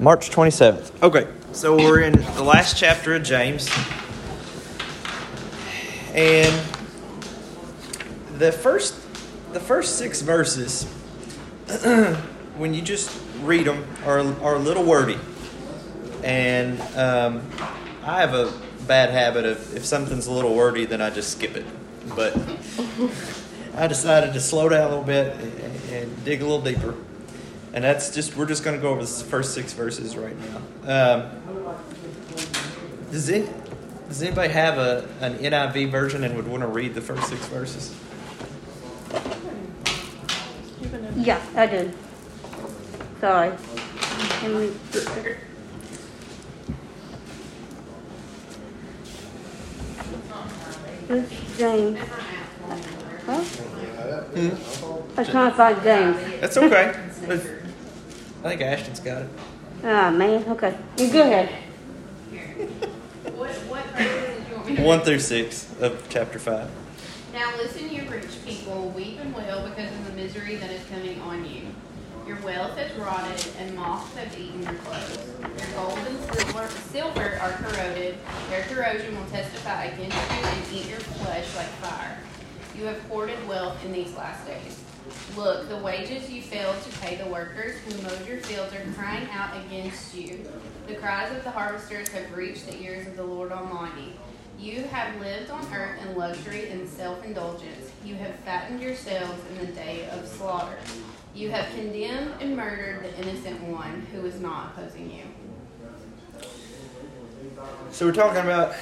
March 27th. Okay, so we're in the last chapter of James. And the first the first 6 verses when you just read them are are a little wordy. And um, I have a bad habit of if something's a little wordy then I just skip it. But I decided to slow down a little bit and, and dig a little deeper and that's just we're just going to go over the first six verses right now. Um, does it? Does anybody have a an NIV version and would want to read the first six verses? Yeah, I do. Sorry. Can we? This James. Huh? Hmm? I was trying to find James. That's okay. I think Ashton's got it. Ah, man. Okay. You go ahead. What, what verses did you want me to One through six of chapter five. Now listen, you rich people, weep and wail because of the misery that is coming on you. Your wealth has rotted, and moths have eaten your clothes. Your gold and silver, silver are corroded. Their corrosion will testify against you and eat your flesh like fire. You have hoarded wealth in these last days. Look, the wages you failed to pay the workers who mowed your fields are crying out against you. The cries of the harvesters have reached the ears of the Lord Almighty. You have lived on earth in luxury and self indulgence. You have fattened yourselves in the day of slaughter. You have condemned and murdered the innocent one who is not opposing you. So we're talking about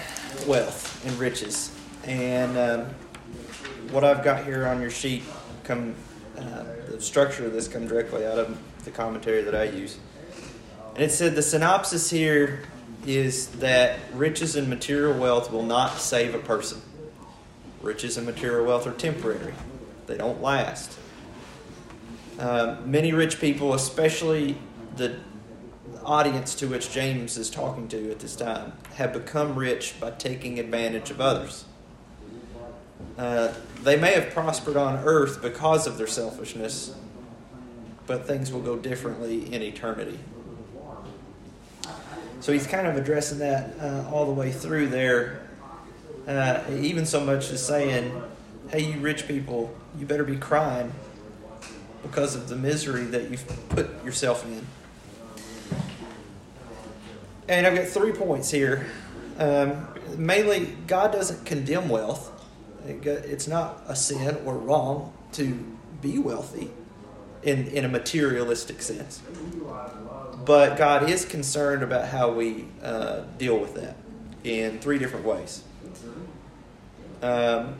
wealth and riches, and um, what I've got here on your sheet come uh, the structure of this comes directly out of the commentary that I use, and it said the synopsis here is that riches and material wealth will not save a person. Riches and material wealth are temporary; they don't last. Uh, many rich people, especially the audience to which James is talking to at this time have become rich by taking advantage of others. Uh, they may have prospered on earth because of their selfishness, but things will go differently in eternity. So he's kind of addressing that uh, all the way through there, uh, even so much as saying, hey, you rich people, you better be crying because of the misery that you've put yourself in. And I've got three points here. Um, mainly, God doesn't condemn wealth. It's not a sin or wrong to be wealthy in, in a materialistic sense. But God is concerned about how we uh, deal with that in three different ways. Um,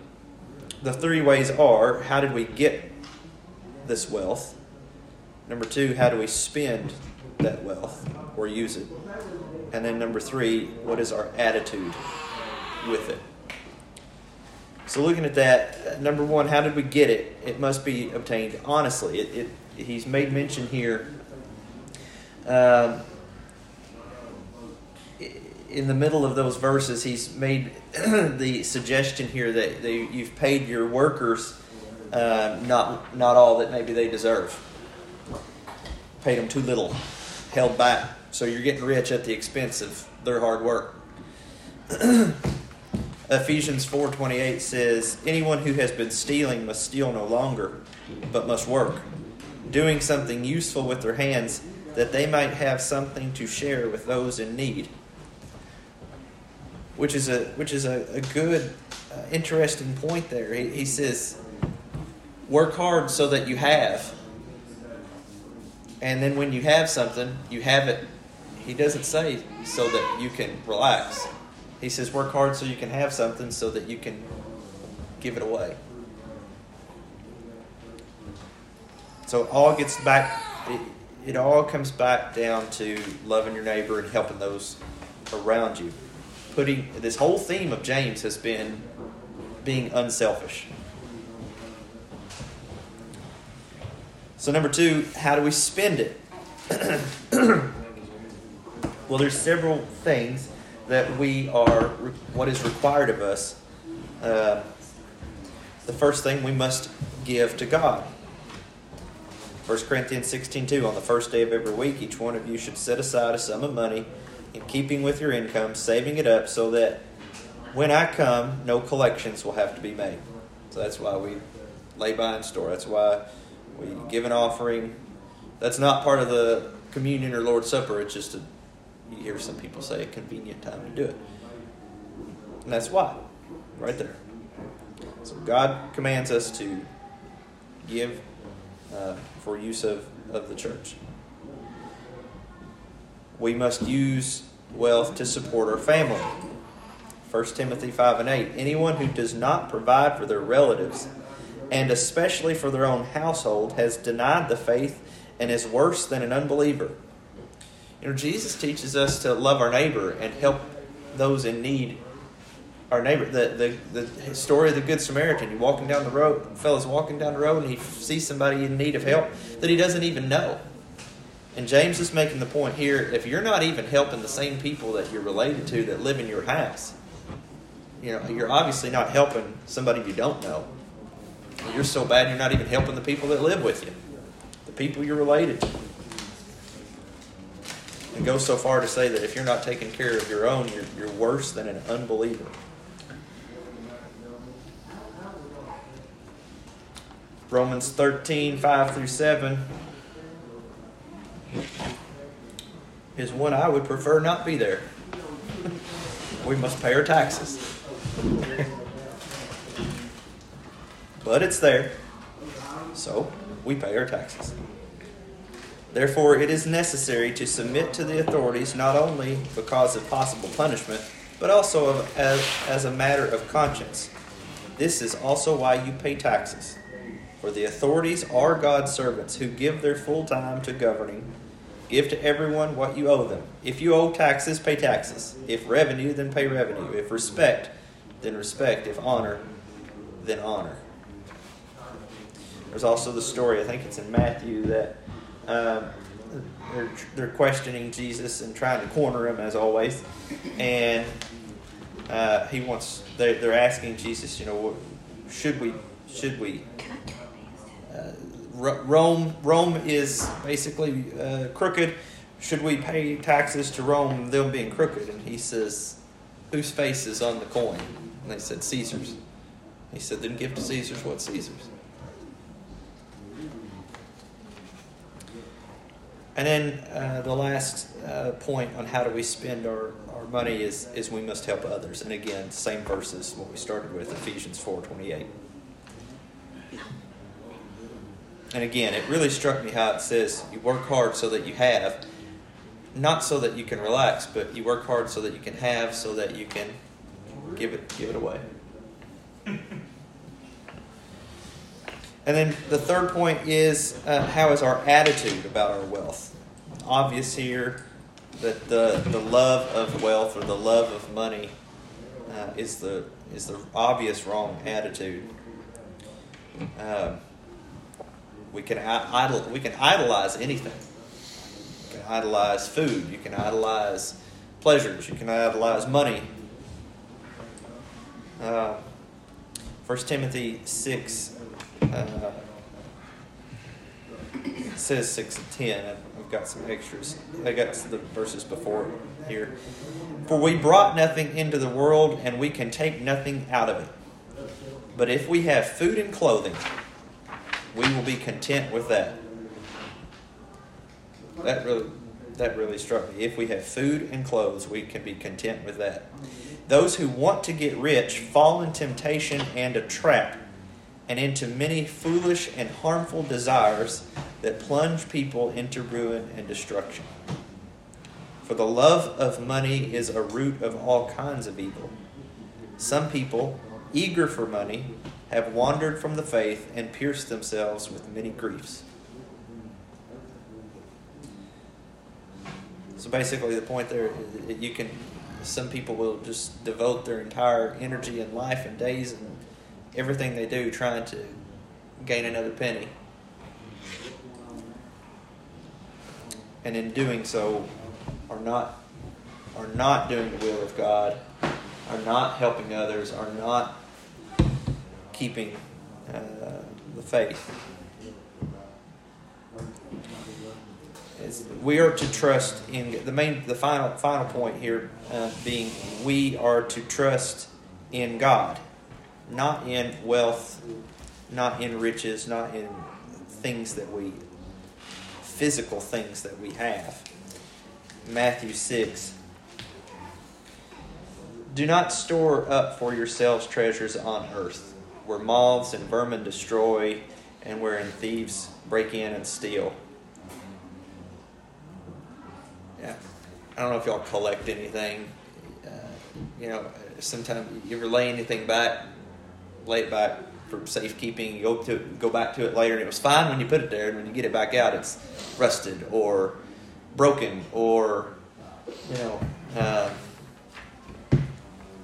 the three ways are how did we get this wealth? Number two, how do we spend that wealth or use it? And then number three, what is our attitude with it? So looking at that, number one, how did we get it? It must be obtained honestly. It, it he's made mention here. Um, in the middle of those verses, he's made the suggestion here that you've paid your workers uh, not not all that maybe they deserve. Paid them too little, held back. So you're getting rich at the expense of their hard work. Ephesians 4:28 says, "Anyone who has been stealing must steal no longer, but must work, doing something useful with their hands, that they might have something to share with those in need." Which is a which is a, a good, uh, interesting point there. He, he says, "Work hard so that you have." And then when you have something, you have it. He doesn't say so that you can relax. He says work hard so you can have something so that you can give it away. So it all gets back, it, it all comes back down to loving your neighbor and helping those around you. Putting this whole theme of James has been being unselfish. So number two, how do we spend it? well, there's several things that we are what is required of us. Uh, the first thing we must give to God. 1 Corinthians 16 2 On the first day of every week, each one of you should set aside a sum of money in keeping with your income, saving it up so that when I come, no collections will have to be made. So that's why we lay by and store. That's why we give an offering. That's not part of the communion or Lord's Supper. It's just a, you hear some people say a convenient time to do it. And that's why, right there. So God commands us to give uh, for use of, of the church. We must use wealth to support our family. 1 Timothy 5 and 8. Anyone who does not provide for their relatives, and especially for their own household, has denied the faith and is worse than an unbeliever. You know, Jesus teaches us to love our neighbor and help those in need. Our neighbor, the, the, the story of the Good Samaritan. You're walking down the road, fella's walking down the road, and he sees somebody in need of help that he doesn't even know. And James is making the point here if you're not even helping the same people that you're related to that live in your house, you know, you're obviously not helping somebody you don't know. You're so bad you're not even helping the people that live with you, the people you're related to. And go so far to say that if you're not taking care of your own, you're, you're worse than an unbeliever. Romans 13, 5 through 7 is one I would prefer not be there. we must pay our taxes. but it's there. So we pay our taxes. Therefore, it is necessary to submit to the authorities not only because of possible punishment, but also as, as a matter of conscience. This is also why you pay taxes. For the authorities are God's servants who give their full time to governing. Give to everyone what you owe them. If you owe taxes, pay taxes. If revenue, then pay revenue. If respect, then respect. If honor, then honor. There's also the story, I think it's in Matthew, that um, they're, they're questioning Jesus and trying to corner him as always. And uh, he wants, they, they're asking Jesus, you know, should we, should we uh, Rome, Rome is basically uh, crooked. Should we pay taxes to Rome, them being crooked? And he says, whose face is on the coin? And they said, Caesar's. He said, then give to Caesar's what Caesar's. And then uh, the last uh, point on how do we spend our, our money is, is we must help others. And again, same verses, what we started with, Ephesians 4.28. And again, it really struck me how it says you work hard so that you have, not so that you can relax, but you work hard so that you can have, so that you can give it give it away. And then the third point is uh, how is our attitude about our wealth? Obvious here that the, the love of wealth or the love of money uh, is the is the obvious wrong attitude. Um, we can idol, we can idolize anything. You can idolize food. You can idolize pleasures. You can idolize money. Uh, 1 Timothy 6 uh, says 6 and 10. I've got some extras. I got the verses before here. For we brought nothing into the world, and we can take nothing out of it. But if we have food and clothing, we will be content with that. That really that really struck me. If we have food and clothes, we can be content with that. Those who want to get rich fall in temptation and a trap and into many foolish and harmful desires that plunge people into ruin and destruction. For the love of money is a root of all kinds of evil. Some people, eager for money, have wandered from the faith and pierced themselves with many griefs. So basically, the point there, you can, some people will just devote their entire energy and life and days and everything they do trying to gain another penny. And in doing so, are not are not doing the will of God, are not helping others, are not keeping uh, the faith. we are to trust in the main, the final final point here uh, being we are to trust in God, not in wealth, not in riches, not in things that we physical things that we have. Matthew six. Do not store up for yourselves treasures on earth, where moths and vermin destroy, and wherein thieves break in and steal. Yeah, I don't know if y'all collect anything. Uh, you know, sometimes you ever lay anything back, lay it back for safekeeping. You go to go back to it later, and it was fine when you put it there, and when you get it back out, it's rusted or broken or you know. Uh,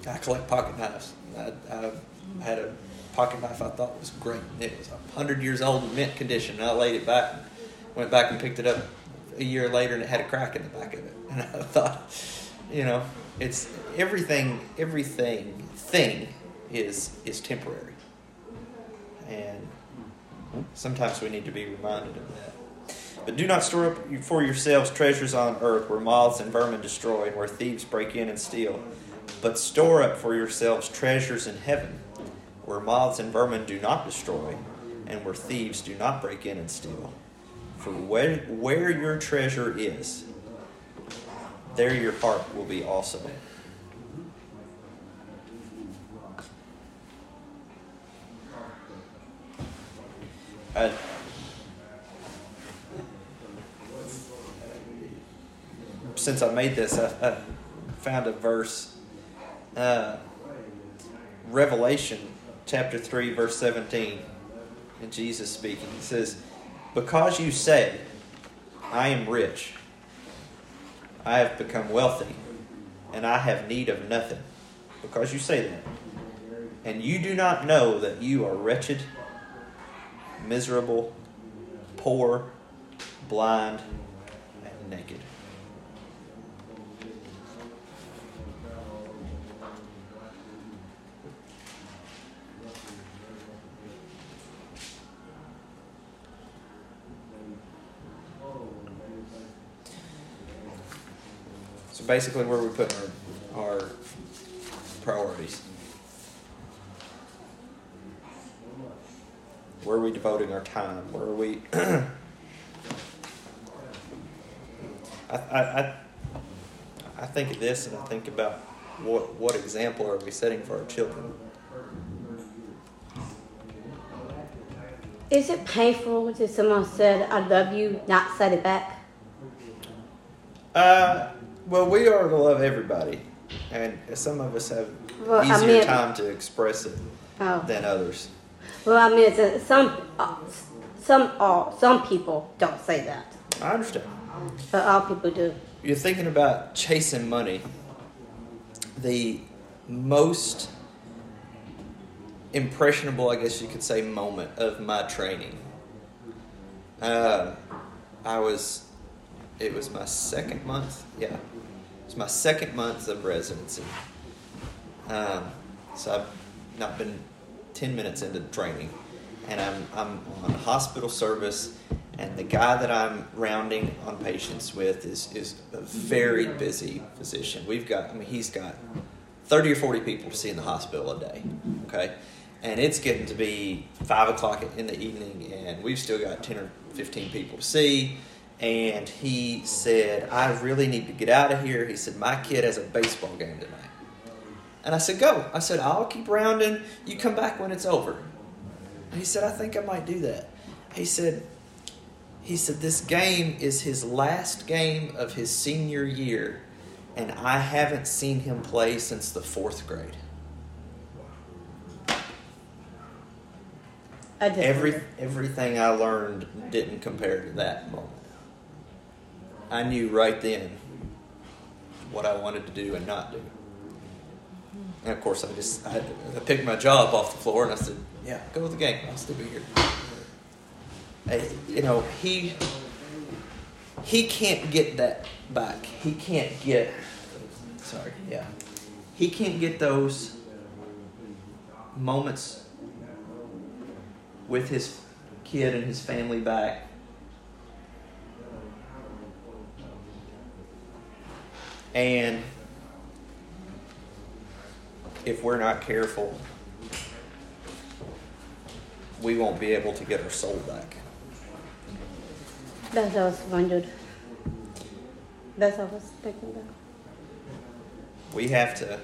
I collect pocket knives. I, I had a pocket knife I thought was great. It was hundred years old in mint condition. And I laid it back, went back and picked it up a year later, and it had a crack in the back of it. And I thought, you know, it's everything. Everything thing is is temporary, and sometimes we need to be reminded of that. But do not store up for yourselves treasures on earth, where moths and vermin destroy, and where thieves break in and steal. But store up for yourselves treasures in heaven, where moths and vermin do not destroy, and where thieves do not break in and steal. For where, where your treasure is, there your heart will be also. Uh, since I made this, I, I found a verse, uh, Revelation chapter 3, verse 17, and Jesus speaking. He says, Because you say, I am rich, I have become wealthy, and I have need of nothing. Because you say that. And you do not know that you are wretched, miserable, poor, blind, and naked. So basically, where we put our, our priorities. Where are we devoting our time? Where are we? I, I, I, I think of this and I think about what, what example are we setting for our children? Is it painful to someone said, I love you, not said it back? Uh, well, we are to love everybody, and some of us have Well, I easier mean- time to express it Oh. than others. Well, I mean, it's a, some, uh, some, all, some people don't say that, I understand. but all people do. You're thinking about chasing money. The most impressionable, I guess you could say, moment of my training. Uh, I was, it was my second month. Yeah, it was my second month of residency. Um, so I've not been ten minutes into training, and I'm I'm on hospital service, and the guy that I'm rounding on patients with is is a very busy physician. We've got, I mean, he's got thirty or forty people to see in the hospital a day. Okay. And it's getting to be five o'clock in the evening, and we've still got ten or fifteen people to see and he said, I really need to get out of here. He said, My kid has a baseball game tonight. And I said, Go. I said, I'll keep rounding. You come back when it's over. And he said, I think I might do that. He said, he said, This game is his last game of his senior year, and I haven't seen him play since the fourth grade. I just Every everything I learned didn't compare to that moment. I knew right then what I wanted to do and not do. And of course, I just I, I picked my job off the floor and I said, "Yeah, go with the game. I'll still be here." Hey, you know, he he can't get that back. He can't get. Sorry, yeah, he can't get those moments with his kid and his family back And if we're not careful, we won't be able to get our soul back. That's what I was. That's what I was thinking about. We have to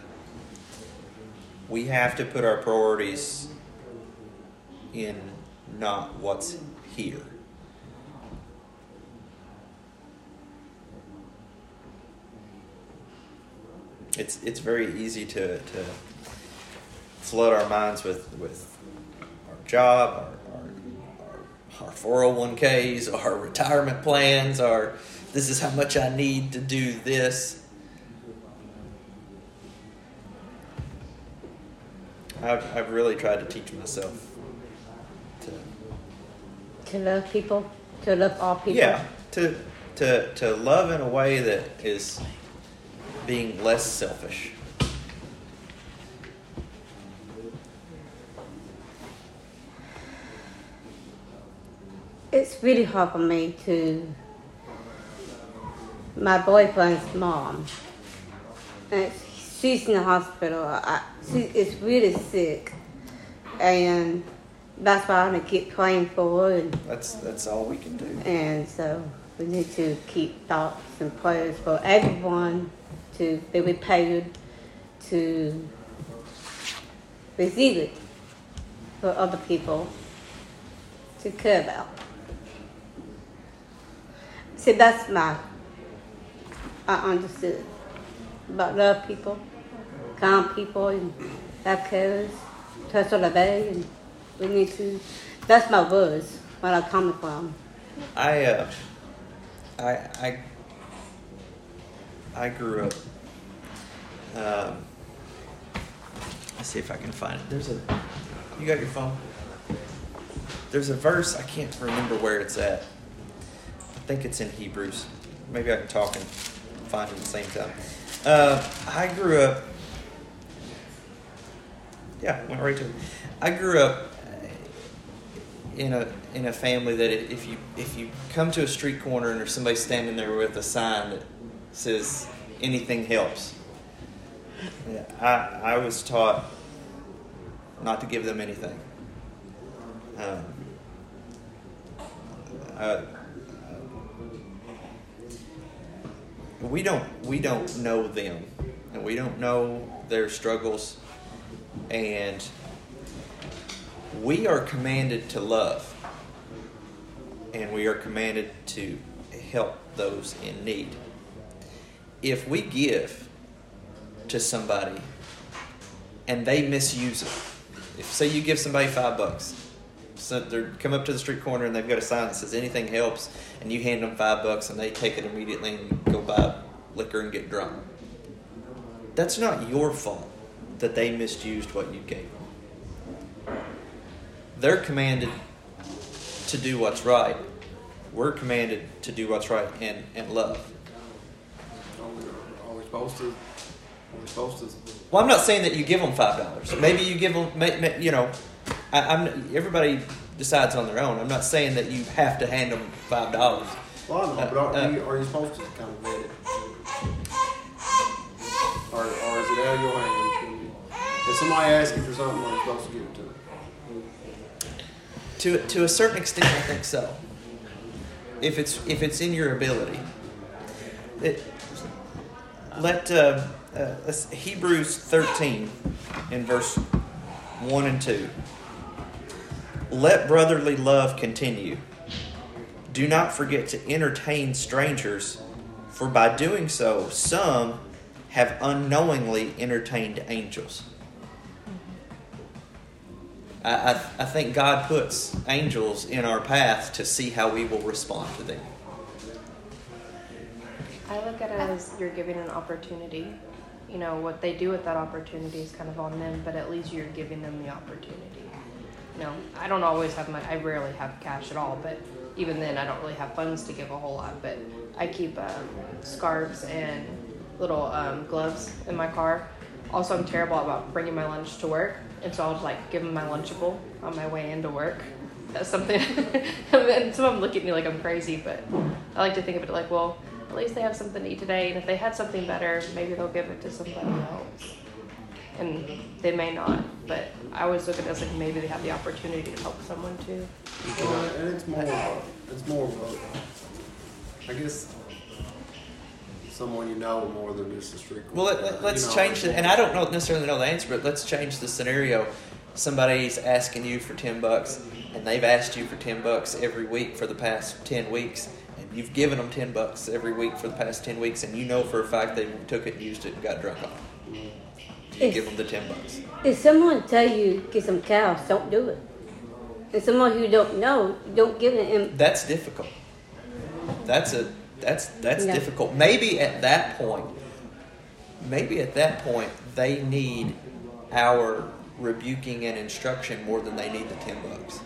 we have to put our priorities in not what's here. It's it's very easy to, to flood our minds with, with our job, our, our, our 401ks, our retirement plans, our this is how much I need to do this. I've, I've really tried to teach myself to To love people, to love all people. yeah to to to love in a way that is being less selfish. It's really hard for me to. My boyfriend's mom, and she's in the hospital. I, she is really sick, and that's why I'm gonna keep praying for her. And, That's that's all we can do. and so we need to keep thoughts and prayers for everyone to be prepared to receive it for other people to care about. See, that's my, I understood about love people, calm people, and have cares, touch on the and we need to, that's my words, where I come from. I uh, I I I grew up. Um, let's see if I can find it. There's a. You got your phone? There's a verse I can't remember where it's at. I think it's in Hebrews. Maybe I can talk and find it at the same time. Uh, I grew up. Yeah, went right to it. I grew up in a in a family that if you if you come to a street corner and there's somebody standing there with a sign that says anything helps, I I was taught not to give them anything. Um, uh, we don't we don't know them, and we don't know their struggles, and we are commanded to love and we are commanded to help those in need. If we give to somebody and they misuse it, if say you give somebody five bucks, so they come up to the street corner and they've got a sign that says anything helps, and you hand them five bucks and they take it immediately and go buy liquor and get drunk. That's not your fault that they misused what you gave them they're commanded to do what's right. We're commanded to do what's right and, and love. Are we, are we supposed to? Are we supposed to? Well, I'm not saying that you give them five dollars. Maybe you give them, may- may- you know, I, I'm. Everybody decides on their own. I'm not saying that you have to hand them five dollars. Well, I know, Uh, but are, uh, you, are you supposed to kind of vet it? Or, or is it out of your hands? If somebody asks you for something, are you supposed to give it to them? To to a certain extent, I think so. If it's if it's in your ability, it, let uh, uh, Hebrews 13 in verse one and two. Let brotherly love continue. Do not forget to entertain strangers, for by doing so, some have unknowingly entertained angels. I, I, I think God puts angels in our path to see how we will respond to them. I look at it as you're giving an opportunity. You know, what they do with that opportunity is kind of on them, but at least you're giving them the opportunity. You know, I don't always have my, I rarely have cash at all, but even then, I don't really have funds to give a whole lot. But I keep um, scarves and little um, gloves in my car. Also, I'm terrible about bringing my lunch to work, and so I'll just like give them my Lunchable on my way into work. That's something. and some of them look at me like I'm crazy, but I like to think of it like, well, at least they have something to eat today. And if they had something better, maybe they'll give it to somebody else. And they may not, but I always look at it as like maybe they have the opportunity to help someone too. Well, and it's more, of a- it's more of a, I guess, someone you know more than just a street. Well, let, corner, let, let's you know, change it. And I don't know, necessarily know the answer, but let's change the scenario. Somebody's asking you for 10 bucks, and they've asked you for 10 bucks every week for the past 10 weeks. And you've given them 10 bucks every week for the past 10 weeks, and you know for a fact they took it and used it and got drunk on it. You Yes. give them the 10 bucks? If someone tell you get some cows, don't do it. And someone who don't know, don't give it. And That's difficult. That's a that's that's Yeah. difficult. Maybe at that point, maybe at that point they need our rebuking and instruction more than they need the 10 bucks.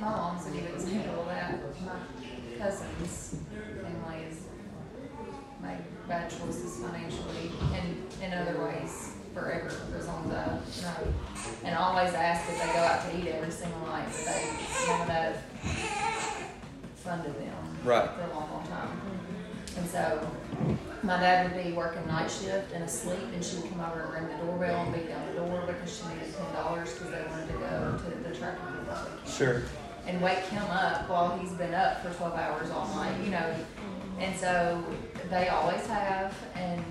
My mom's a good example of that. My cousin's family has made bad choices financially and in other ways forever, as long as I know. And always ask if they go out to eat every single night, but they, none of that funded them. Right. For a long, long time. And so, my dad would be working night shift and asleep, and she would come over and ring the doorbell and beat down the door because she needed ten dollars because they wanted to go to the tractor Sure. And wake him up while he's been up for 12 hours all night, you know. And so they always have. And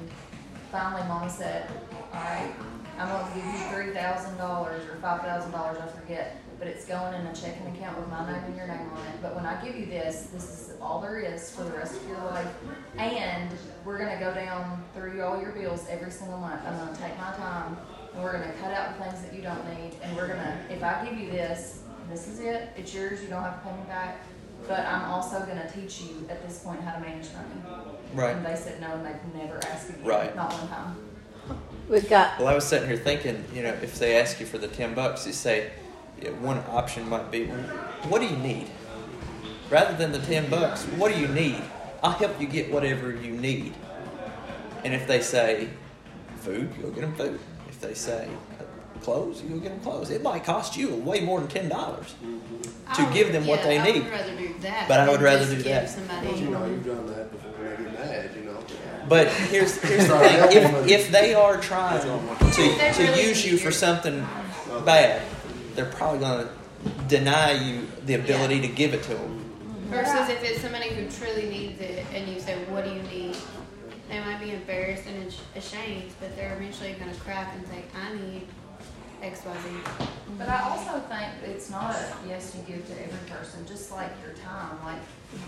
finally, mom said, All right, I'm going to give you $3,000 or $5,000, I forget, but it's going in a checking account with my name and your name on it. But when I give you this, this is all there is for the rest of your life. And we're going to go down through all your bills every single month. I'm going to take my time and we're going to cut out the things that you don't need. And we're going to, if I give you this, this is it, it's yours, you don't have to pay me back. But I'm also gonna teach you at this point how to manage money. Right. And they said no, and they've never asked again, Right. not one time. We've got Well, I was sitting here thinking, you know, if they ask you for the 10 bucks, you say, yeah, one option might be, what do you need? Rather than the 10 bucks, what do you need? I'll help you get whatever you need. And if they say food, you'll get them food. If they say clothes, you'll get them clothes. It might cost you way more than $10 mm-hmm. to I give would- them what they I need. would rather do that. But I would rather do that. But Somebody, you know, you've done that before they get mad, you know. But here's, here's the thing if, if they are trying to, They to really use you need for your- something bad, they're probably going to deny you the ability Yeah. to give it to them. versus if it's somebody who truly needs it and you say, what do you need? They might be embarrassed and ashamed, but they're eventually going to crack and say, I need X, Y, Z. But I also think it's not a yes you give to every person, just like your time. Like,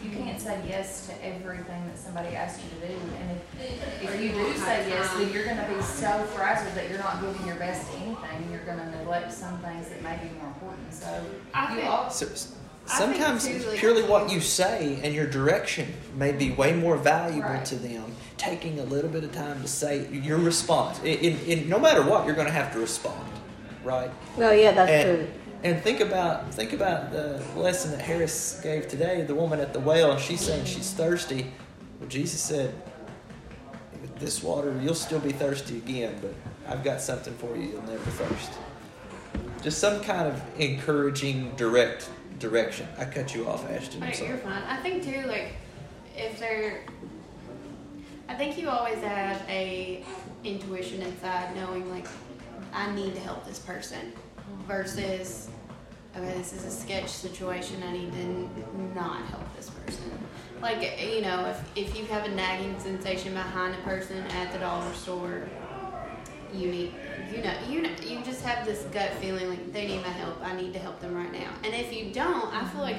you can't say yes to everything that somebody asks you to do. And if, if you do say yes, then you're gonna be so frazzled that you're not giving your best to anything, and you're gonna neglect some things that may be more important. So, I you think- all, So, s- I think sometimes too, like- purely what you say and your direction may be way more valuable Right. to them. Taking a little bit of time to say your response. In, in, in, no matter what, you're going to have to respond, right? well, yeah, that's and, true. and think about think about the lesson that Harris gave today. The woman at the well, she's saying she's thirsty. Well, Jesus said, "With this water, you'll still be thirsty again, but I've got something for you. You'll never thirst." Just some kind of encouraging, direct direction. I cut you off, Ashton. I'm Right, you're fine. I think too, like if they're, I think you always have a intuition inside, knowing like I need to help this person, versus okay, this is a sketch situation. I need to not help this person. Like you know, if if you have a nagging sensation behind a person at the dollar store, you need you know you know you just have this gut feeling like they need my help i need to help them right now and if you don't i feel like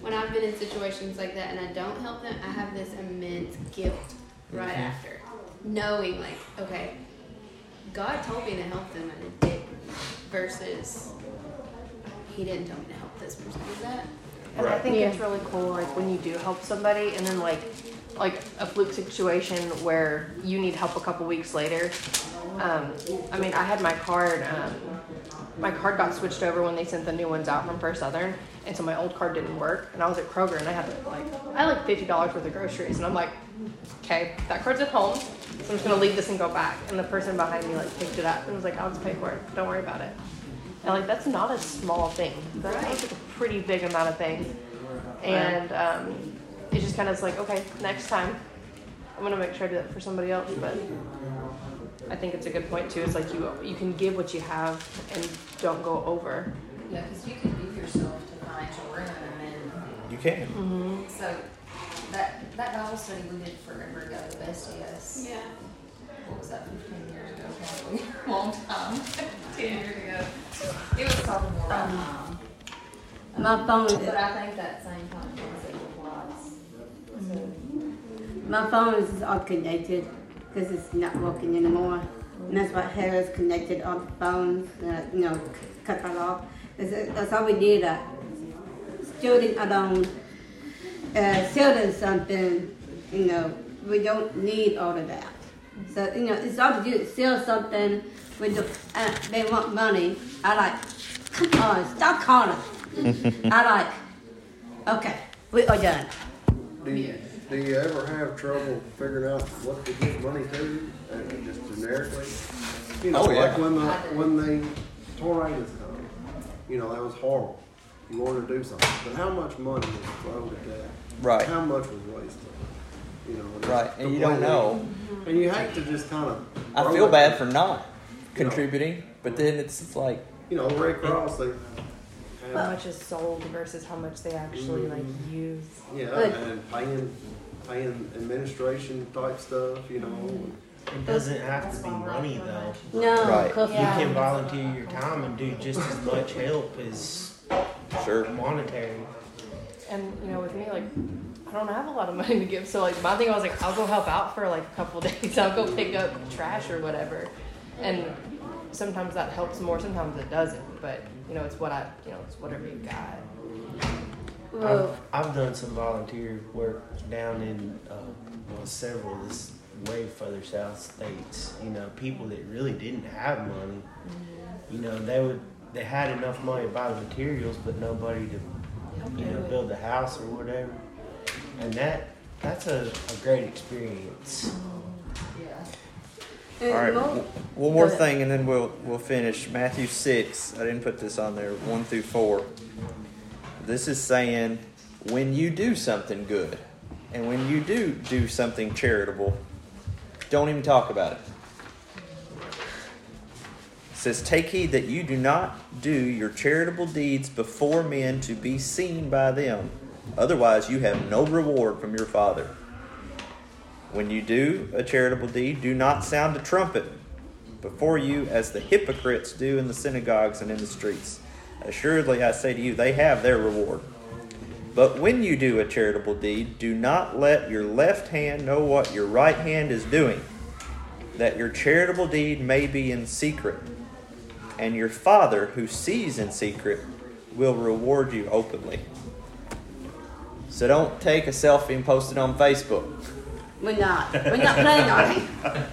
when i've been in situations like that and i don't help them i have this immense guilt right Mhm. after knowing like okay god told me to help them and it didn't versus he didn't tell me to help this person is that And I think Yeah. it's really cool, like when you do help somebody, and then like, like a fluke situation where you need help a couple weeks later. Um, I mean, I had my card. Um, my card got switched over when they sent the new ones out from First Southern, and so my old card didn't work. And I was at Kroger, and I had like, I had like fifty dollars worth of groceries, and I'm like, okay, that card's at home, so I'm just gonna leave this and go back. And the person behind me like picked it up and was like, I'll just pay for it. Don't worry about it. And like that's not a small thing. That's Right. like a pretty big amount of things. And um, it's just kind of like, okay, next time, I'm gonna make sure I do that for somebody else. But I think it's a good point too. It's like you you can give what you have and don't go over. Yeah, because you can do yourself to financial ruin and then You can. Mm-hmm. so that, that Bible study we did forever ago, the best yes. Yeah. What was that, fifteen years ago, probably, long time, ten years ago. It was talking more about time. My phone, But I think that same time of concept applies. So, my phone is all connected because it's not working anymore. And that's why Harris connected all the phones, uh, you know, c- cut that off. That's, that's all we did. Uh, student alone, uh, selling something, you know, we don't need all of that. So, you know, it's all to do, sell something with the, uh, they want money. I like, come on, stop calling. I like, okay, we are done. Do you, do you ever have trouble figuring out what to give money to, uh, just generically? You know, Oh, yeah. like when the, when the tornadoes come, you know, that was horrible. You wanted to do something, but how much money was thrown at that? Right. How much was wasted? You know. it's Right, and you don't know. And you hate to just kind of. I feel bad for not contributing, but then it's like, You know, Red Cross, like. How much is sold versus how much they actually like mm. use. yeah, But- and paying, paying administration type stuff, you know. It doesn't have to be money though. No, Right. 'cause- You can volunteer your time and do just as much help as sure. monetary. And you know, with me, like, I don't have a lot of money to give. So like, my thing was like, I'll go help out for like a couple days. I'll go pick up trash or whatever. And sometimes that helps more. Sometimes it doesn't. But you know, it's what I, you know, it's whatever you got. I've, I've done some volunteer work down in uh, well, several this way further south states. You know, people that really didn't have money. You know, they would they had enough money to buy the materials, but nobody to you know build the house or whatever. And that that's a, a great experience. yeah. All right, w- one more thing, and then we'll we'll finish. Matthew six. I didn't put this on there. One through four. This is saying when you do something good, and when you do do something charitable, don't even talk about it. Says, "Take heed that you do not do your charitable deeds before men to be seen by them; otherwise, you have no reward from your Father." When you do a charitable deed, do not sound a trumpet before you as the hypocrites do in the synagogues and in the streets. Assuredly, I say to you, they have their reward. But when you do a charitable deed, do not let your left hand know what your right hand is doing, that your charitable deed may be in secret. And your Father, who sees in secret, will reward you openly. So don't take a selfie and post it on Facebook. we're not. We're not planning on it.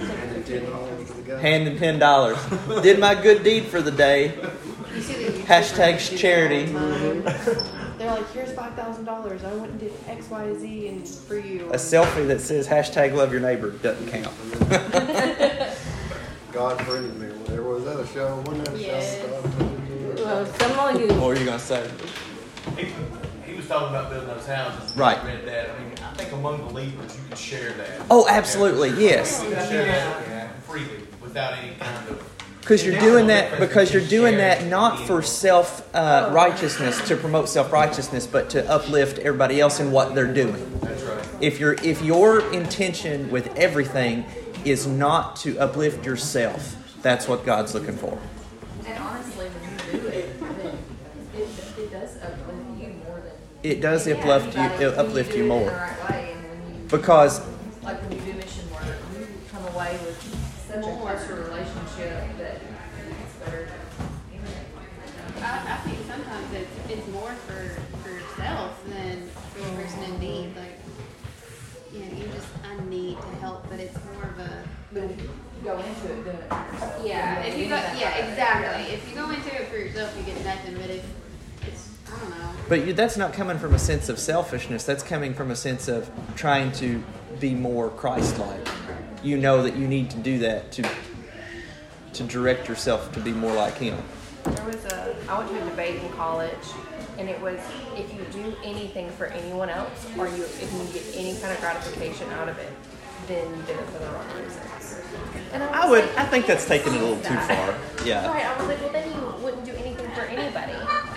And ten dollars to the guy. handing ten dollars. Did my good deed for the day. You see the YouTubers Hashtag charity. all the time. They're like, here's five thousand dollars. I went and did X, Y, Z, and for you. A selfie that says hashtag love your neighbor doesn't count. God friended me. There was that a show? Wasn't that a Yes. show? God friended me? Well, some of you, What were you gonna say? He, he was talking about building those houses. Right. I read that. I mean, I think among believers you can share that. Oh, absolutely, yes. You share that freely without any kind of. Because you're doing that because you're doing that not for self uh, righteousness to promote self righteousness, but to uplift everybody else in what they're doing. That's right. If your if your intention with everything is not to uplift yourself, that's what God's looking for. And honestly, when you do it, it, it does uplift you more than. It does Yeah, uplift you, it'll when uplift do you it more. Right way, you, Because like when you do mission work, you come away with such a closer relationship that it's better. I, I think sometimes it's, it's more for, for yourself than for the person in need. Like, you know, you just, I need to help, but it's more of a, But if you go into it doing it for yourself. yeah, you if you go, yeah, out of it. exactly. If you go into it for yourself, you get nothing, but if it's, I don't know. But you, that's not coming from a sense of selfishness. That's coming from a sense of trying to be more Christ-like. You know that you need to do that to to direct yourself to be more like Him. There was a, I went to a debate in college, and it was if you do anything for anyone else, or you if you get any kind of gratification out of it, then you did it for the wrong reasons. And I was would. like, I think that's taking it a little too far. Yeah. Right, I was like, well, then you wouldn't do anything for anybody.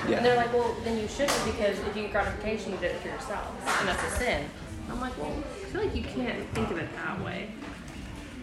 Yeah. And they're like, well, then you shouldn't because if you get gratification, you did it for yourself, and that's a sin. I'm like, well, I feel like you can't think of it that way.